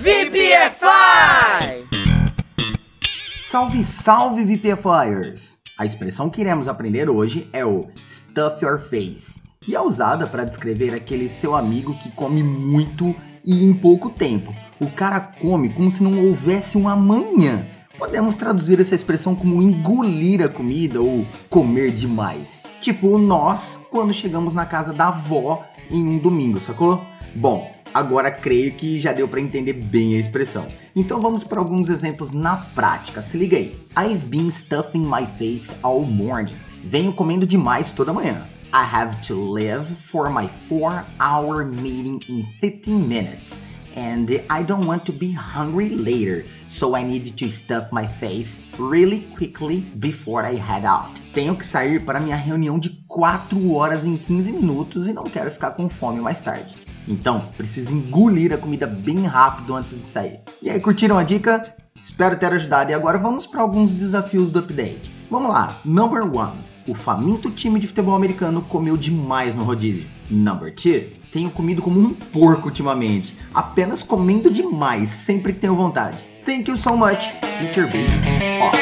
VPFI! Salve, salve VPFIers! A expressão que iremos aprender hoje é o stuff your face e é usada para descrever aquele seu amigo que come muito e em pouco tempo. O cara come como se não houvesse um amanhã. Podemos traduzir essa expressão como engolir a comida ou comer demais. Tipo nós quando chegamos na casa da avó em um domingo, sacou? Bom, Agora creio que já deu para entender bem a expressão. Então vamos para alguns exemplos na prática. Se liga aí. I've been stuffing my face all morning. Venho comendo demais toda manhã. I have to leave for my 4-hour meeting in 15 minutes. And I don't want to be hungry later, so I need to stuff my face really quickly before I head out. Tenho que sair para minha reunião de 4 horas em 15 minutos e não quero ficar com fome mais tarde. Então, precisa engolir a comida bem rápido antes de sair. E aí, curtiram a dica? Espero ter ajudado e agora vamos para alguns desafios do update. Vamos lá, number one. O faminto time de futebol americano comeu demais no rodízio. Number two. Tenho comido como um porco ultimamente, apenas comendo demais sempre que tenho vontade. Thank you so much. Eat your off.